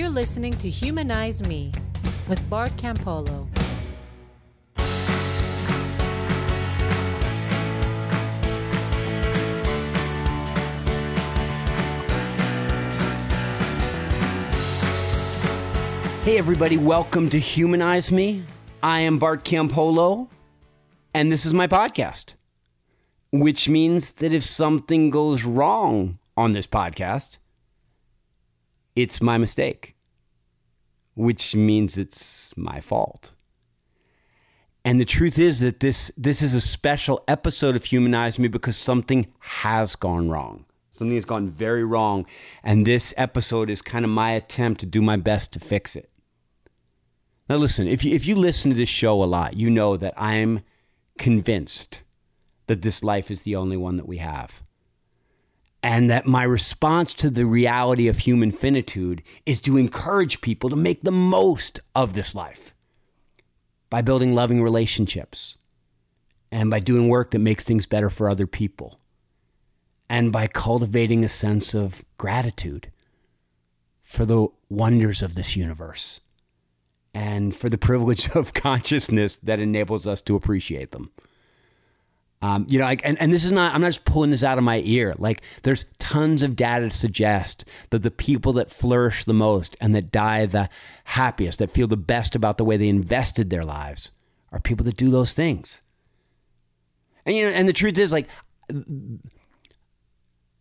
You're listening to Humanize Me with Bart Campolo. Hey, everybody, welcome to Humanize Me. I am Bart Campolo, and this is my podcast, which means that if something goes wrong on this podcast, it's my mistake, which means it's my fault. And the truth is that this this is a special episode of Humanize Me because something has gone wrong. Something has gone very wrong, and this episode is kind of my attempt to do my best to fix it. Now, listen, if you, if you listen to this show a lot, you know that I'm convinced that this life is the only one that we have and that my response to the reality of human finitude is to encourage people to make the most of this life by building loving relationships and by doing work that makes things better for other people and by cultivating a sense of gratitude for the wonders of this universe and for the privilege of consciousness that enables us to appreciate them. Um, you know, like, and, and this is not, I'm not just pulling this out of my ear. Like, there's tons of data to suggest that the people that flourish the most and that die the happiest, that feel the best about the way they invested their lives, are people that do those things. And, you know, and the truth is, like,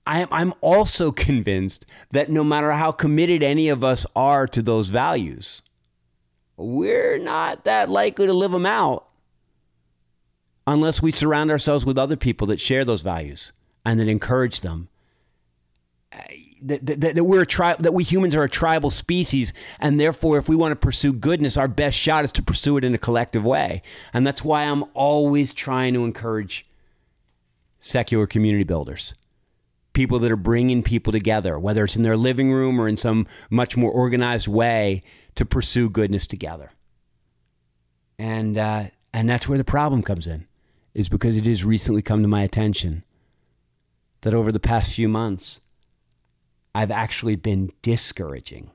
I, I'm also convinced that no matter how committed any of us are to those values, we're not that likely to live them out unless we surround ourselves with other people that share those values and that encourage them. That, that, that, we're a tri- that we humans are a tribal species, and therefore, if we want to pursue goodness, our best shot is to pursue it in a collective way. And that's why I'm always trying to encourage secular community builders, people that are bringing people together, whether it's in their living room or in some much more organized way, to pursue goodness together. And uh, and that's where the problem comes in is because it has recently come to my attention that over the past few months, I've actually been discouraging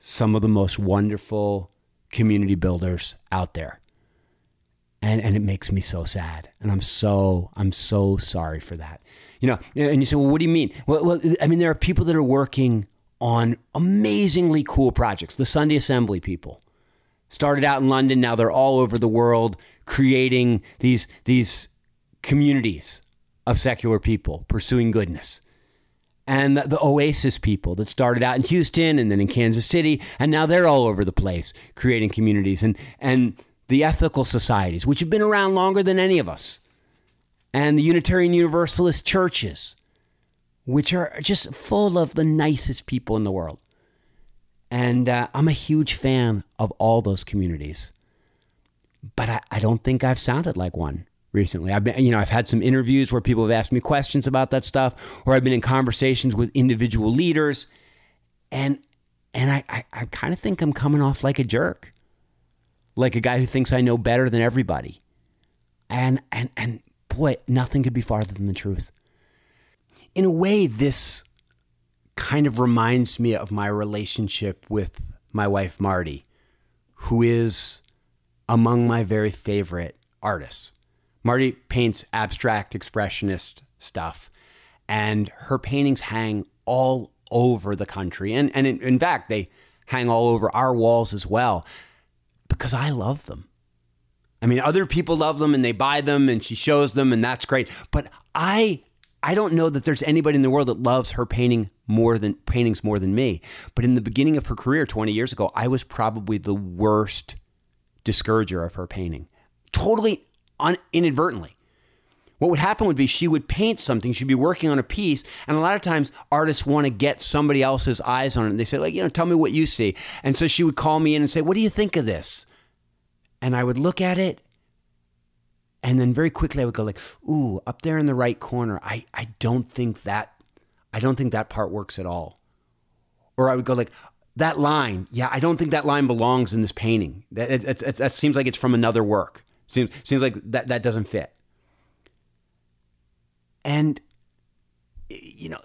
some of the most wonderful community builders out there. And, and it makes me so sad. And I'm so, I'm so sorry for that. You know, and you say, well, what do you mean? Well, well I mean, there are people that are working on amazingly cool projects. The Sunday Assembly people started out in London, now they're all over the world creating these, these communities of secular people pursuing goodness. And the, the, Oasis people that started out in Houston and then in Kansas City, and now they're all over the place creating communities. And, and the ethical societies, which have been around longer than any of us, and the Unitarian Universalist churches, which are just full of the nicest people in the world. And uh, I'm a huge fan of all those communities but I, I don't think I've sounded like one recently. I've been, you know, I've had some interviews where people have asked me questions about that stuff, or I've been in conversations with individual leaders, and and I, I, I kind of think I'm coming off like a jerk, like a guy who thinks I know better than everybody, and and and boy, nothing could be farther than the truth. In a way, this kind of reminds me of my relationship with my wife Marty, who is among my very favorite artists. Marty paints abstract expressionist stuff, and her paintings hang all over the country. And, and in, in fact, they hang all over our walls as well because I love them. I mean, other people love them and they buy them and she shows them and that's great. But I I don't know that there's anybody in the world that loves her painting more than paintings more than me. But in the beginning of her career 20 years ago, I was probably the worst discourager of her painting, totally un- inadvertently. What would happen would be she would paint something, she'd be working on a piece, and a lot of times artists want to get somebody else's eyes on it. And they say, like, you know, tell me what you see. And so she would call me in and say, What do you think of this? And I would look at it, and then very quickly I would go like, ooh, up there in the right corner, I, I don't think that I don't think that part works at all. Or I would go like, that line, yeah, I don't think that line belongs in this painting. That, it, it, it, that seems like it's from another work. Seems, seems like that, that doesn't fit. And, you know,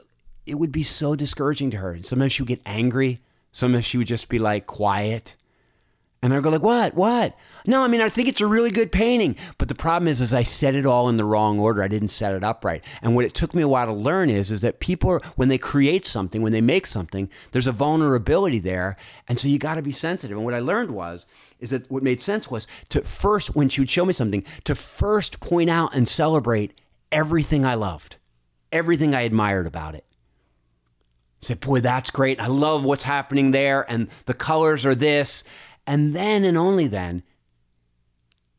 it would be so discouraging to her. And sometimes she would get angry. Sometimes she would just be like quiet. And I'd go like, what? What? No, I mean, I think it's a really good painting. But the problem is, is I set it all in the wrong order. I didn't set it up right. And what it took me a while to learn is, is that people, are, when they create something, when they make something, there's a vulnerability there. And so you got to be sensitive. And what I learned was, is that what made sense was to first, when she would show me something, to first point out and celebrate everything I loved, everything I admired about it. Say, boy, that's great. I love what's happening there. And the colors are this and then and only then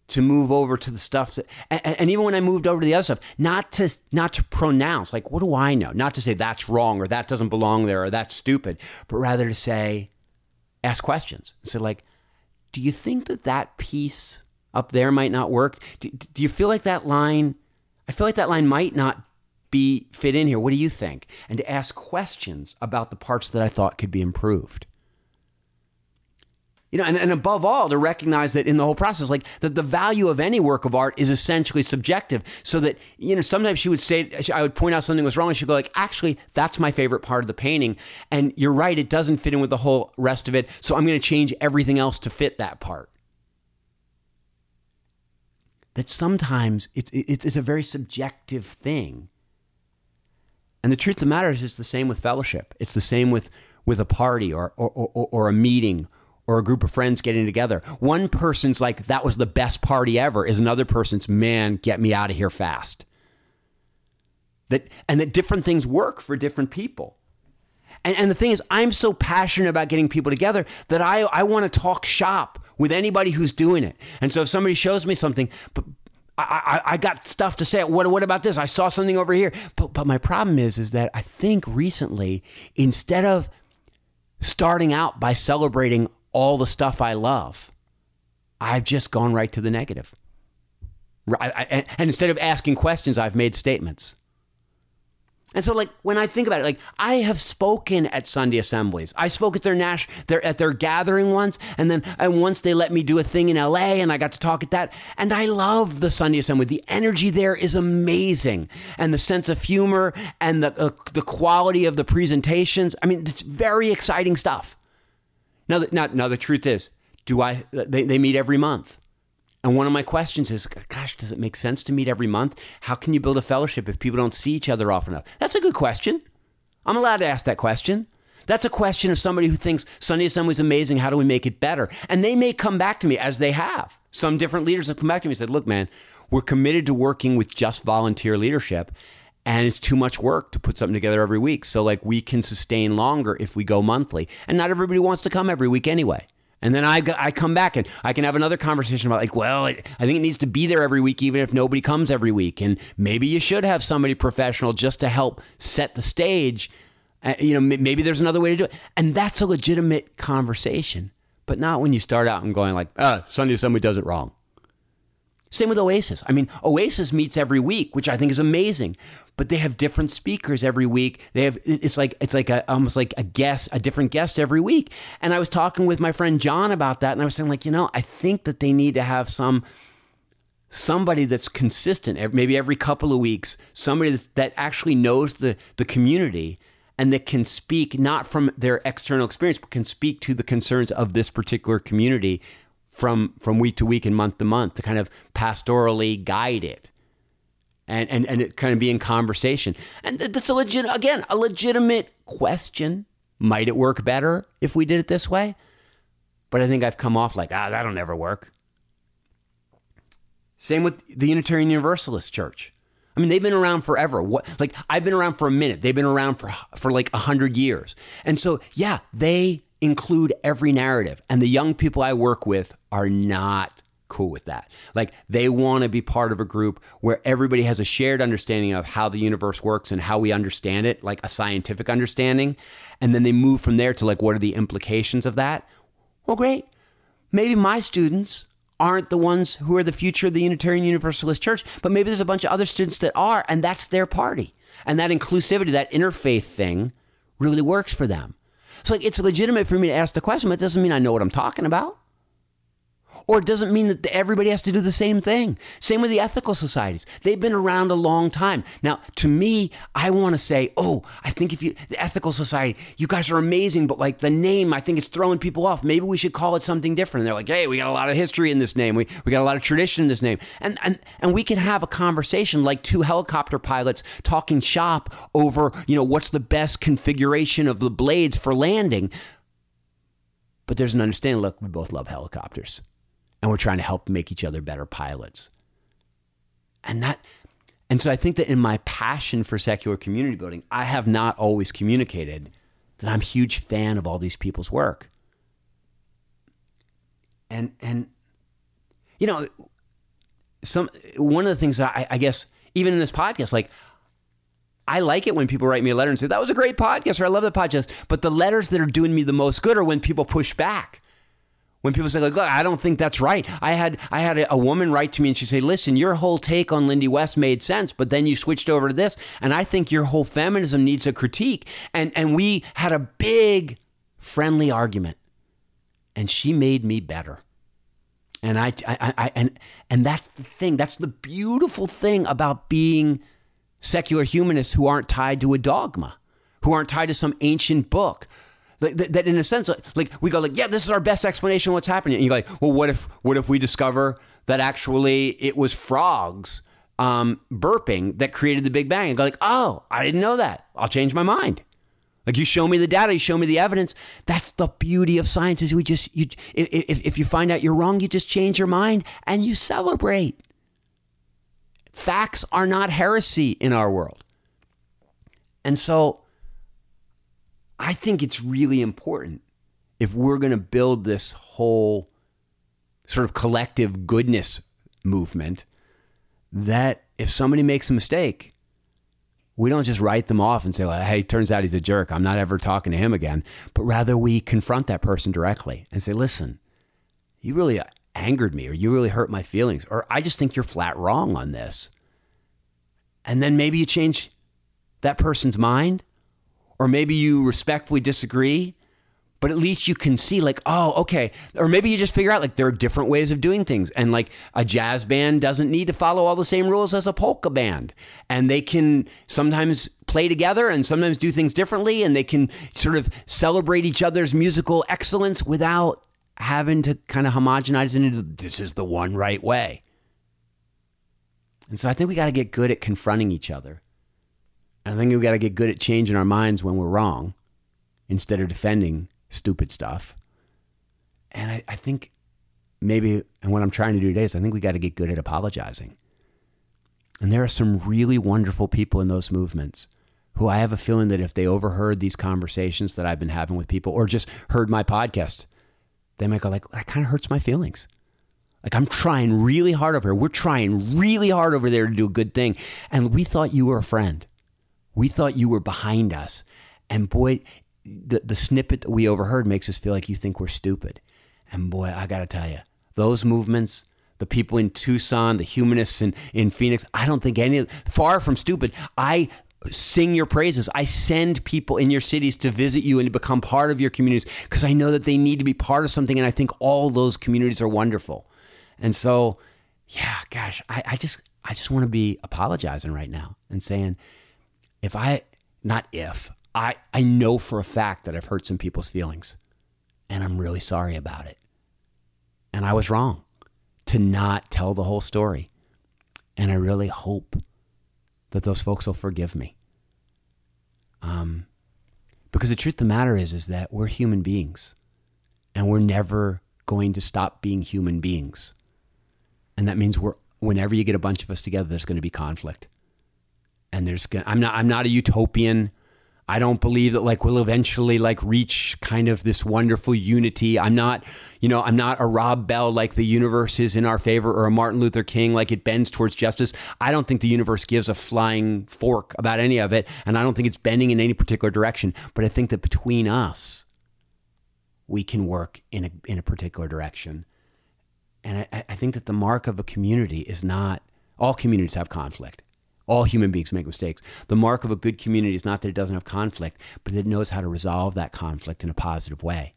to move over to the stuff that, and, and, even when I moved over to the other stuff, not to not to pronounce like what do I know, not to say that's wrong or that doesn't belong there or that's stupid, but rather to say, ask questions say like, do you think that that piece up there might not work? Do, do you feel like that line? I feel like that line might not be fit in here. What do you think? And to ask questions about the parts that I thought could be improved you know, and, and above all, to recognize that in the whole process, like that the value of any work of art is essentially subjective. So that, you know, sometimes she would say, I would point out something was wrong, and she'd go like, actually, that's my favorite part of the painting. And you're right, it doesn't fit in with the whole rest of it. So I'm going to change everything else to fit that part. That sometimes it's, it's a very subjective thing. And the truth of the matter is, it's the same with fellowship. It's the same with, with a party or, or, or, or a meeting or a group of friends getting together. One person's like, that was the best party ever, is another person's, man, get me out of here fast. That, and that different things work for different people. And, and the thing is, I'm so passionate about getting people together that I, I want to talk shop with anybody who's doing it. And so if somebody shows me something, but I, I, I got stuff to say. What, what about this? I saw something over here. But, but my problem is, is that I think recently, instead of starting out by celebrating all the stuff I love. I've just gone right to the negative. I, I, and instead of asking questions, I've made statements. And so, like when I think about it, like I have spoken at Sunday assemblies. I spoke at their Nash, their at their gathering once, and then and once they let me do a thing in L.A. and I got to talk at that. And I love the Sunday assembly. The energy there is amazing, and the sense of humor and the uh, the quality of the presentations. I mean, it's very exciting stuff. Now, the, now, now the truth is, do I? They, they meet every month. And one of my questions is, gosh, does it make sense to meet every month? How can you build a fellowship if people don't see each other often enough? That's a good question. I'm allowed to ask that question. That's a question of somebody who thinks Sunday Assembly is amazing. How do we make it better? And they may come back to me as they have. Some different leaders have come back to me and said, look, man, we're committed to working with just volunteer leadership and it's too much work to put something together every week. So like we can sustain longer if we go monthly, and not everybody wants to come every week anyway. And then I, I come back and I can have another conversation about like, well, I think it needs to be there every week, even if nobody comes every week. And maybe you should have somebody professional just to help set the stage. Uh, you know, maybe there's another way to do it. And that's a legitimate conversation, but not when you start out and going like, ah, Sunday Assembly does it wrong. Same with Oasis. I mean, Oasis meets every week, which I think is amazing. But they have different speakers every week. They have it's like it's like a, almost like a guest, a different guest every week. And I was talking with my friend John about that, and I was saying like, you know, I think that they need to have some somebody that's consistent, maybe every couple of weeks, somebody that actually knows the the community and that can speak not from their external experience, but can speak to the concerns of this particular community from from week to week and month to month to kind of pastorally guide it and and, and it kind of be in conversation and that's a legit again a legitimate question might it work better if we did it this way but i think i've come off like ah that'll never work same with the unitarian universalist church I mean, they've been around forever. What, like I've been around for a minute. They've been around for for like a hundred years, and so yeah, they include every narrative. And the young people I work with are not cool with that. Like they want to be part of a group where everybody has a shared understanding of how the universe works and how we understand it, like a scientific understanding. And then they move from there to like, what are the implications of that? Well, great. Maybe my students aren't the ones who are the future of the Unitarian Universalist Church, but maybe there's a bunch of other students that are, and that's their party. And that inclusivity, that interfaith thing really works for them. So like it's legitimate for me to ask the question, but it doesn't mean I know what I'm talking about. Or it doesn't mean that everybody has to do the same thing. Same with the ethical societies. They've been around a long time. Now, to me, I want to say, oh, I think if you, the ethical society, you guys are amazing, but like the name, I think it's throwing people off. Maybe we should call it something different. And they're like, hey, we got a lot of history in this name. We, we got a lot of tradition in this name. And, and, and we can have a conversation like two helicopter pilots talking shop over, you know, what's the best configuration of the blades for landing. But there's an understanding look, we both love helicopters and we're trying to help make each other better pilots. And that and so I think that in my passion for secular community building, I have not always communicated that I'm a huge fan of all these people's work. And and you know, some one of the things I, I guess even in this podcast, like I like it when people write me a letter and say, that was a great podcast or I love the podcast. But the letters that are doing me the most good are when people push back when people say like look i don't think that's right. I had i had a, a, woman write to me and she said listen your whole take on lindy west made sense but then you switched over to this and i think your whole feminism needs a critique. And and we had a big friendly argument and she made me better. And I, I, I and and that's the thing that's the beautiful thing about being secular humanists who aren't tied to a dogma who aren't tied to some ancient book that, that in a sense, like we go like, yeah, this is our best explanation of what's happening. And you're like, well, what if what if we discover that actually it was frogs um, burping that created the Big Bang? And go like, oh, I didn't know that. I'll change my mind. Like you show me the data, you show me the evidence. That's the beauty of science. Is we just you if if you find out you're wrong, you just change your mind and you celebrate. Facts are not heresy in our world. And so I think it's really important if we're going to build this whole sort of collective goodness movement that if somebody makes a mistake, we don't just write them off and say, well, hey, turns out he's a jerk. I'm not ever talking to him again. But rather, we confront that person directly and say, listen, you really angered me, or you really hurt my feelings, or I just think you're flat wrong on this. And then maybe you change that person's mind or maybe you respectfully disagree, but at least you can see, like, oh, okay. Or maybe you just figure out, like, there are different ways of doing things. And, like, a jazz band doesn't need to follow all the same rules as a polka band. And they can sometimes play together and sometimes do things differently. And they can sort of celebrate each other's musical excellence without having to kind of homogenize into this is the one right way. And so I think we got to get good at confronting each other. I think we got to get good at changing our minds when we're wrong instead of defending stupid stuff. And I, I think maybe, and what I'm trying to do today is I think we got to get good at apologizing. And there are some really wonderful people in those movements who I have a feeling that if they overheard these conversations that I've been having with people or just heard my podcast, they might go like, that kind of hurts my feelings. Like I'm trying really hard over here. We're trying really hard over there to do a good thing. And we thought you were a friend. We thought you were behind us. And boy, the, the snippet that we overheard makes us feel like you think we're stupid. And boy, I got to tell you, those movements, the people in Tucson, the humanists in, in Phoenix, I don't think any, far from stupid. I sing your praises. I send people in your cities to visit you and to become part of your communities because I know that they need to be part of something. And I think all those communities are wonderful. And so, yeah, gosh, I, I just, I just want to be apologizing right now and saying, if I, not if, I, I know for a fact that I've hurt some people's feelings and I'm really sorry about it. And I was wrong to not tell the whole story. And I really hope that those folks will forgive me. Um, because the truth of the matter is, is that we're human beings and we're never going to stop being human beings. And that means we're, whenever you get a bunch of us together, there's going to be conflict and there's I'm not I'm not a utopian. I don't believe that like we'll eventually like reach kind of this wonderful unity. I'm not, you know, I'm not a Rob Bell like the universe is in our favor or a Martin Luther King like it bends towards justice. I don't think the universe gives a flying fork about any of it, and I don't think it's bending in any particular direction. But I think that between us, we can work in a in a particular direction. And I, I think that the mark of a community is not all communities have conflict. All human beings make mistakes. The mark of a good community is not that it doesn't have conflict, but that it knows how to resolve that conflict in a positive way.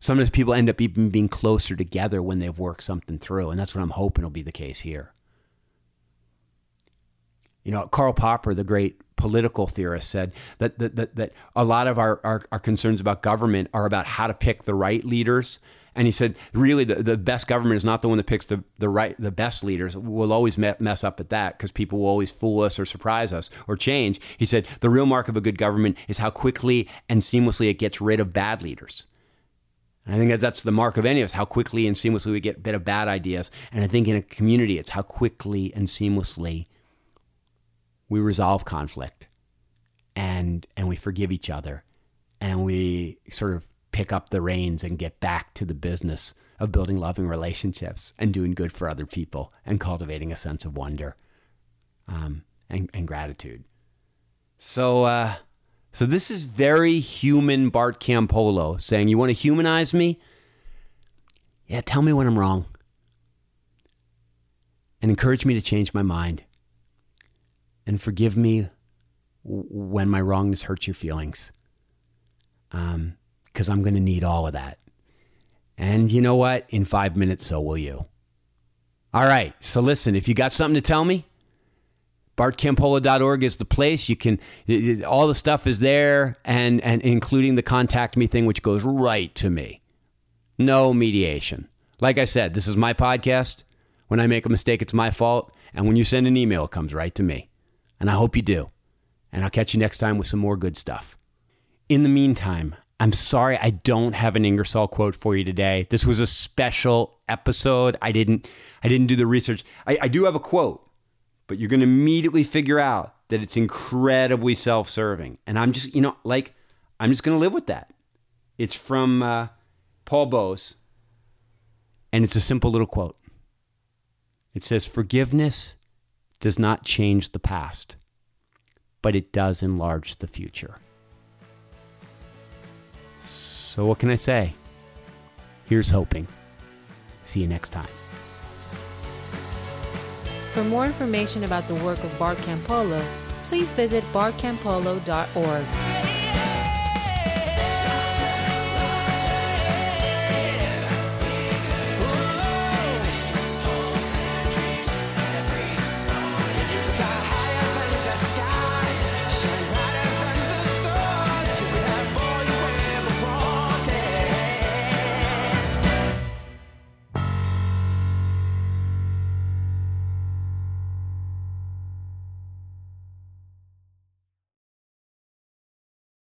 Sometimes people end up even being closer together when they've worked something through. And that's what I'm hoping will be the case here. You know, Karl Popper, the great political theorist, said that that, that, that a lot of our, our, our concerns about government are about how to pick the right leaders and he said, really, the, the best government is not the one that picks the, the right, the best leaders. We'll always mess up at that because people will always fool us or surprise us or change. He said, the real mark of a good government is how quickly and seamlessly it gets rid of bad leaders. And I think that that's the mark of any of us, how quickly and seamlessly we get rid of bad ideas. And I think in a community, it's how quickly and seamlessly we resolve conflict and and we forgive each other and we sort of pick up the reins and get back to the business of building loving relationships and doing good for other people and cultivating a sense of wonder um, and, and, gratitude. So, uh, so this is very human Bart Campolo saying, "You want to humanize me? Yeah, tell me when I'm wrong, and encourage me to change my mind, and forgive me when my wrongness hurts your feelings." Um, because I'm going to need all of that. And you know what? In five minutes, so will you. All right. So listen, if you got something to tell me, bartcampolo.org is the place. You can, all the stuff is there, and, and including the contact me thing, which goes right to me. No mediation. Like I said, this is my podcast. When I make a mistake, it's my fault. And when you send an email, it comes right to me. And I hope you do. And I'll catch you next time with some more good stuff. In the meantime, I'm sorry I don't have an Ingersoll quote for you today. This was a special episode. I didn't I didn't do the research. I, I do have a quote, but you're gonna immediately figure out that it's incredibly self-serving. And I'm just, you know, like I'm just gonna live with that. It's from uh, Paul Boese, and it's a simple little quote. It says, Forgiveness does not change the past, but it does enlarge the future. So, what can I say? Here's hoping. See you next time. For more information about the work of Bart Campolo, please visit bartcampolo.org.